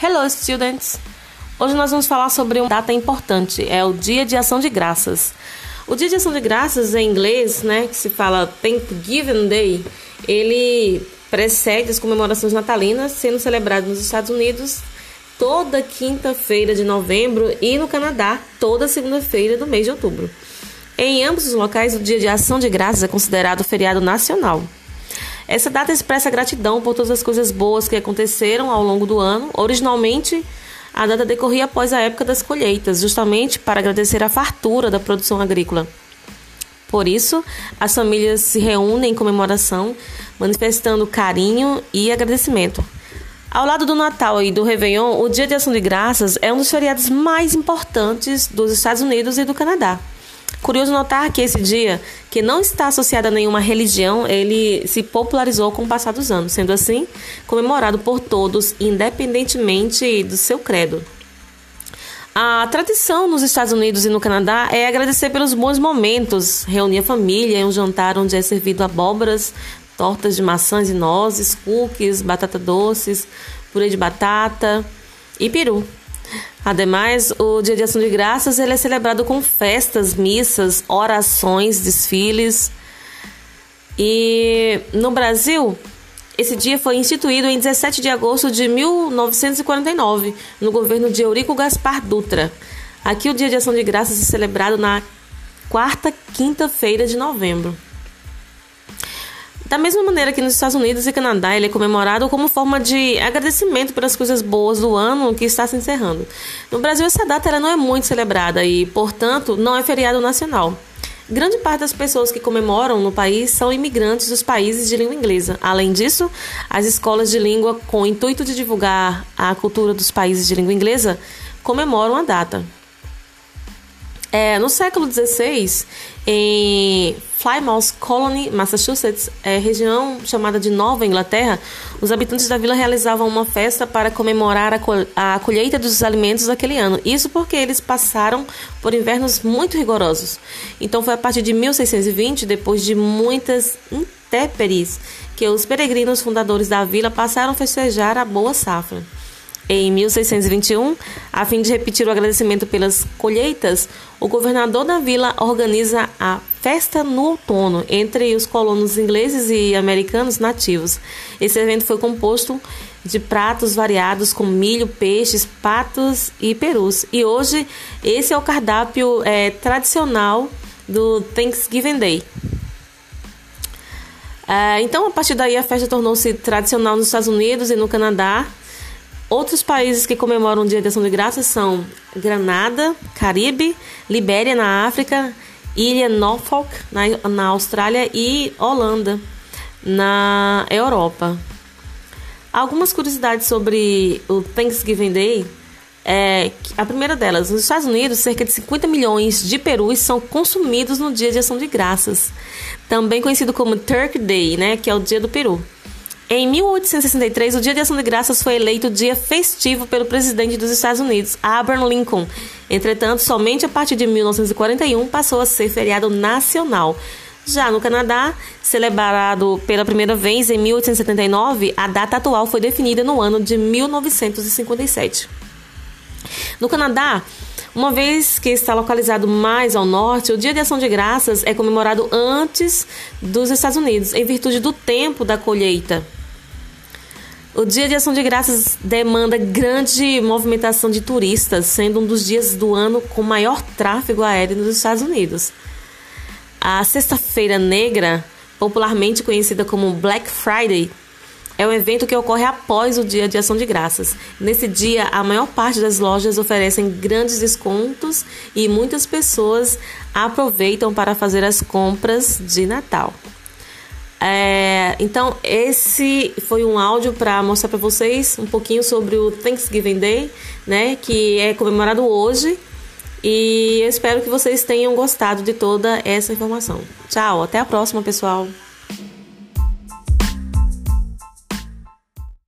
Hello, students! Hoje nós vamos falar sobre uma data importante, é o Dia de Ação de Graças. O Dia de Ação de Graças em inglês, né, que se fala Thanksgiving Day, ele precede as comemorações natalinas, sendo celebrado nos Estados Unidos toda quinta-feira de novembro e no Canadá toda segunda-feira do mês de outubro. Em ambos os locais, o Dia de Ação de Graças é considerado feriado nacional. Essa data expressa gratidão por todas as coisas boas que aconteceram ao longo do ano. Originalmente, a data decorria após a época das colheitas, justamente para agradecer a fartura da produção agrícola. Por isso, as famílias se reúnem em comemoração, manifestando carinho e agradecimento. Ao lado do Natal e do Réveillon, o Dia de Ação de Graças é um dos feriados mais importantes dos Estados Unidos e do Canadá. Curioso notar que esse dia, que não está associado a nenhuma religião, ele se popularizou com o passar dos anos, sendo assim comemorado por todos, independentemente do seu credo. A tradição nos Estados Unidos e no Canadá é agradecer pelos bons momentos, reunir a família em um jantar onde é servido abóboras, tortas de maçãs e nozes, cookies, batata doces, purê de batata e peru. Ademais, o Dia de Ação de Graças ele é celebrado com festas, missas, orações, desfiles. E no Brasil, esse dia foi instituído em 17 de agosto de 1949, no governo de Eurico Gaspar Dutra. Aqui o Dia de Ação de Graças é celebrado na quarta quinta-feira de novembro. Da mesma maneira que nos Estados Unidos e Canadá ele é comemorado como forma de agradecimento pelas coisas boas do ano que está se encerrando. No Brasil essa data ela não é muito celebrada e, portanto, não é feriado nacional. Grande parte das pessoas que comemoram no país são imigrantes dos países de língua inglesa. Além disso, as escolas de língua, com o intuito de divulgar a cultura dos países de língua inglesa, comemoram a data. É, no século XVI, em Plymouth Colony, Massachusetts, é, região chamada de Nova Inglaterra, os habitantes da vila realizavam uma festa para comemorar a, col a colheita dos alimentos daquele ano. Isso porque eles passaram por invernos muito rigorosos. Então foi a partir de 1620, depois de muitas intempéries, que os peregrinos fundadores da vila passaram a festejar a boa safra. Em 1621, a fim de repetir o agradecimento pelas colheitas, o governador da vila organiza a Festa no Outono entre os colonos ingleses e americanos nativos. Esse evento foi composto de pratos variados com milho, peixes, patos e perus. E hoje esse é o cardápio é, tradicional do Thanksgiving Day. É, então, a partir daí, a festa tornou-se tradicional nos Estados Unidos e no Canadá. Outros países que comemoram o Dia de Ação de Graças são Granada, Caribe, Libéria na África, Ilha Norfolk na, na Austrália e Holanda na Europa. Algumas curiosidades sobre o Thanksgiving Day é a primeira delas, nos Estados Unidos, cerca de 50 milhões de perus são consumidos no Dia de Ação de Graças, também conhecido como Turkey Day, né, que é o Dia do Peru. Em 1863, o Dia de Ação de Graças foi eleito dia festivo pelo presidente dos Estados Unidos, Abraham Lincoln. Entretanto, somente a partir de 1941 passou a ser feriado nacional. Já no Canadá, celebrado pela primeira vez em 1879, a data atual foi definida no ano de 1957. No Canadá, uma vez que está localizado mais ao norte, o Dia de Ação de Graças é comemorado antes dos Estados Unidos, em virtude do tempo da colheita. O Dia de Ação de Graças demanda grande movimentação de turistas, sendo um dos dias do ano com maior tráfego aéreo nos Estados Unidos. A Sexta-feira Negra, popularmente conhecida como Black Friday, é um evento que ocorre após o Dia de Ação de Graças. Nesse dia, a maior parte das lojas oferecem grandes descontos e muitas pessoas aproveitam para fazer as compras de Natal. É, então, esse foi um áudio para mostrar para vocês um pouquinho sobre o Thanksgiving Day, né, que é comemorado hoje. E eu espero que vocês tenham gostado de toda essa informação. Tchau, até a próxima, pessoal.